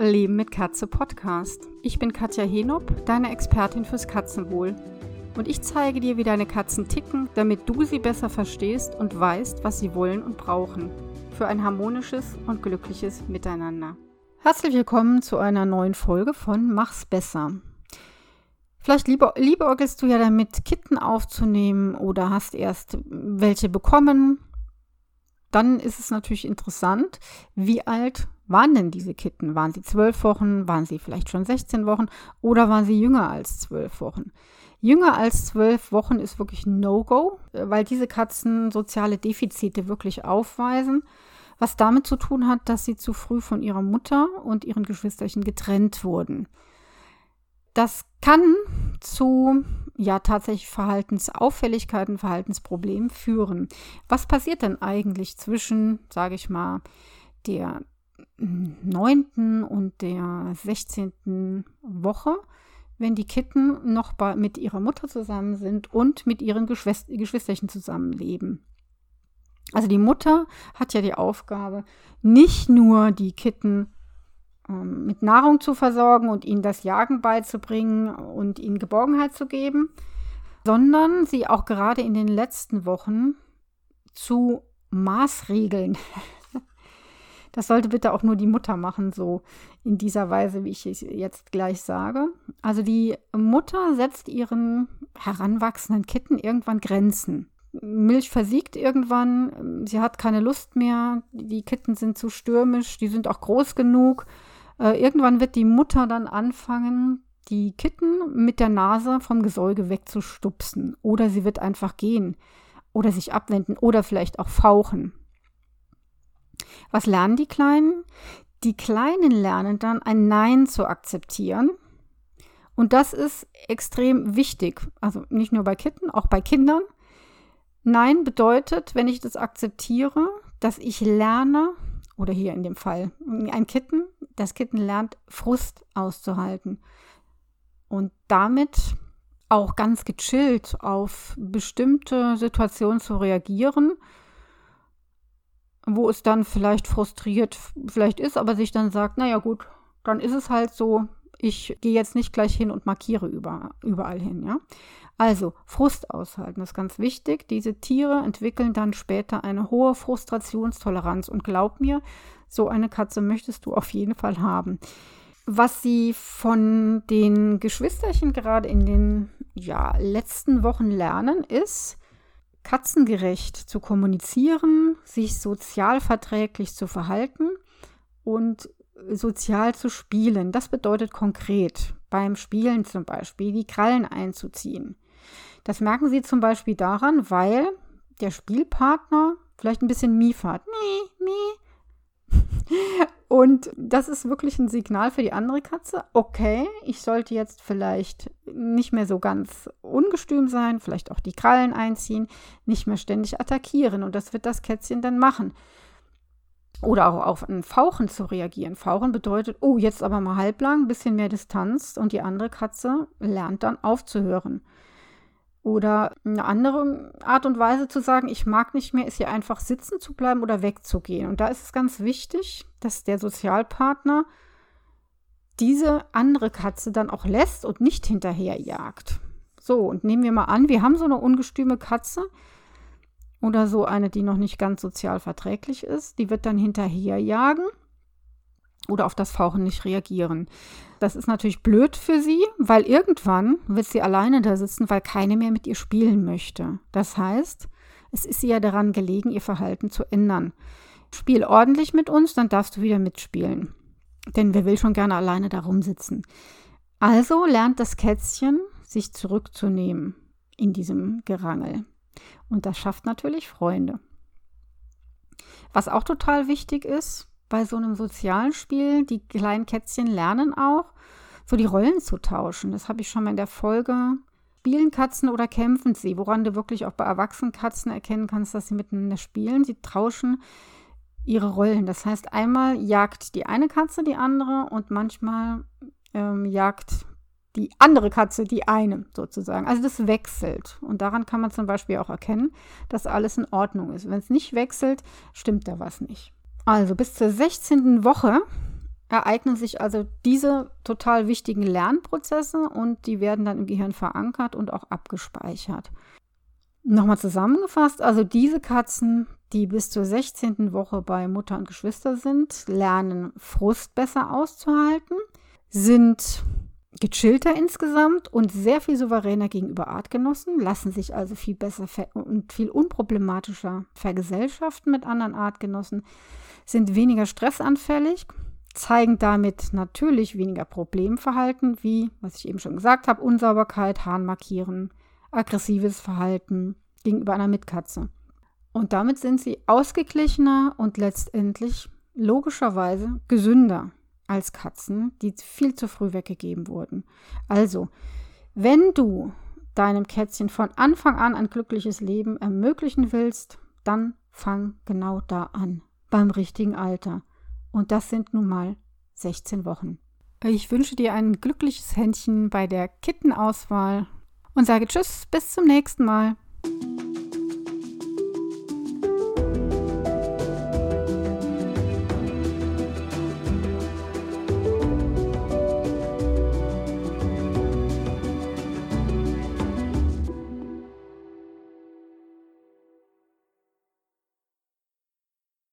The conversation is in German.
Leben mit Katze Podcast. Ich bin Katja Henop, deine Expertin fürs Katzenwohl. Und ich zeige dir, wie deine Katzen ticken, damit du sie besser verstehst und weißt, was sie wollen und brauchen. Für ein harmonisches und glückliches Miteinander. Herzlich willkommen zu einer neuen Folge von Mach's besser. Vielleicht liebe, liebäugelst du ja damit, Kitten aufzunehmen oder hast erst welche bekommen. Dann ist es natürlich interessant, wie alt waren denn diese Kitten? Waren sie zwölf Wochen? Waren sie vielleicht schon 16 Wochen? Oder waren sie jünger als zwölf Wochen? Jünger als zwölf Wochen ist wirklich No-Go, weil diese Katzen soziale Defizite wirklich aufweisen, was damit zu tun hat, dass sie zu früh von ihrer Mutter und ihren Geschwisterchen getrennt wurden. Das kann zu ja tatsächlich Verhaltensauffälligkeiten, Verhaltensproblemen führen. Was passiert denn eigentlich zwischen, sage ich mal, der 9. und der 16. Woche, wenn die Kitten noch bei, mit ihrer Mutter zusammen sind und mit ihren Geschwister, Geschwisterchen zusammenleben. Also die Mutter hat ja die Aufgabe, nicht nur die Kitten ähm, mit Nahrung zu versorgen und ihnen das Jagen beizubringen und ihnen Geborgenheit zu geben, sondern sie auch gerade in den letzten Wochen zu Maßregeln das sollte bitte auch nur die Mutter machen, so in dieser Weise, wie ich es jetzt gleich sage. Also die Mutter setzt ihren heranwachsenden Kitten irgendwann Grenzen. Milch versiegt irgendwann, sie hat keine Lust mehr, die Kitten sind zu stürmisch, die sind auch groß genug. Äh, irgendwann wird die Mutter dann anfangen, die Kitten mit der Nase vom Gesäuge wegzustupsen. Oder sie wird einfach gehen oder sich abwenden oder vielleicht auch fauchen. Was lernen die Kleinen? Die Kleinen lernen dann ein Nein zu akzeptieren. Und das ist extrem wichtig. Also nicht nur bei Kitten, auch bei Kindern. Nein bedeutet, wenn ich das akzeptiere, dass ich lerne, oder hier in dem Fall ein Kitten, das Kitten lernt, Frust auszuhalten. Und damit auch ganz gechillt auf bestimmte Situationen zu reagieren wo es dann vielleicht frustriert vielleicht ist, aber sich dann sagt, naja gut, dann ist es halt so, ich gehe jetzt nicht gleich hin und markiere über, überall hin, ja. Also Frust aushalten ist ganz wichtig. Diese Tiere entwickeln dann später eine hohe Frustrationstoleranz und glaub mir, so eine Katze möchtest du auf jeden Fall haben. Was sie von den Geschwisterchen gerade in den ja, letzten Wochen lernen, ist, katzengerecht zu kommunizieren, sich sozialverträglich zu verhalten und sozial zu spielen. Das bedeutet konkret beim Spielen zum Beispiel die Krallen einzuziehen. Das merken Sie zum Beispiel daran, weil der Spielpartner vielleicht ein bisschen miefert. Mie, mie, und das ist wirklich ein Signal für die andere Katze. Okay, ich sollte jetzt vielleicht nicht mehr so ganz ungestüm sein, vielleicht auch die Krallen einziehen, nicht mehr ständig attackieren. Und das wird das Kätzchen dann machen. Oder auch auf ein Fauchen zu reagieren. Fauchen bedeutet, oh, jetzt aber mal halblang, ein bisschen mehr Distanz. Und die andere Katze lernt dann aufzuhören. Oder eine andere Art und Weise zu sagen, ich mag nicht mehr, ist hier einfach sitzen zu bleiben oder wegzugehen. Und da ist es ganz wichtig, dass der Sozialpartner diese andere Katze dann auch lässt und nicht hinterherjagt. So, und nehmen wir mal an, wir haben so eine ungestüme Katze oder so eine, die noch nicht ganz sozial verträglich ist. Die wird dann hinterherjagen oder auf das Fauchen nicht reagieren. Das ist natürlich blöd für sie, weil irgendwann wird sie alleine da sitzen, weil keine mehr mit ihr spielen möchte. Das heißt, es ist ihr ja daran gelegen, ihr Verhalten zu ändern. Spiel ordentlich mit uns, dann darfst du wieder mitspielen. Denn wer will schon gerne alleine da rumsitzen? Also lernt das Kätzchen, sich zurückzunehmen in diesem Gerangel. Und das schafft natürlich Freunde. Was auch total wichtig ist, bei so einem sozialen Spiel, die kleinen Kätzchen lernen auch, so die Rollen zu tauschen. Das habe ich schon mal in der Folge. Spielen Katzen oder kämpfen sie? Woran du wirklich auch bei erwachsenen Katzen erkennen kannst, dass sie miteinander spielen. Sie tauschen ihre Rollen. Das heißt, einmal jagt die eine Katze die andere und manchmal ähm, jagt die andere Katze die eine sozusagen. Also das wechselt. Und daran kann man zum Beispiel auch erkennen, dass alles in Ordnung ist. Wenn es nicht wechselt, stimmt da was nicht. Also bis zur 16. Woche ereignen sich also diese total wichtigen Lernprozesse und die werden dann im Gehirn verankert und auch abgespeichert. Nochmal zusammengefasst, also diese Katzen, die bis zur 16. Woche bei Mutter und Geschwister sind, lernen Frust besser auszuhalten, sind gechillter insgesamt und sehr viel souveräner gegenüber Artgenossen, lassen sich also viel besser und viel unproblematischer vergesellschaften mit anderen Artgenossen, sind weniger stressanfällig, zeigen damit natürlich weniger Problemverhalten, wie, was ich eben schon gesagt habe, Unsauberkeit, Harnmarkieren, aggressives Verhalten gegenüber einer Mitkatze. Und damit sind sie ausgeglichener und letztendlich logischerweise gesünder als Katzen, die viel zu früh weggegeben wurden. Also, wenn du deinem Kätzchen von Anfang an ein glückliches Leben ermöglichen willst, dann fang genau da an, beim richtigen Alter. Und das sind nun mal 16 Wochen. Ich wünsche dir ein glückliches Händchen bei der Kittenauswahl und sage Tschüss, bis zum nächsten Mal.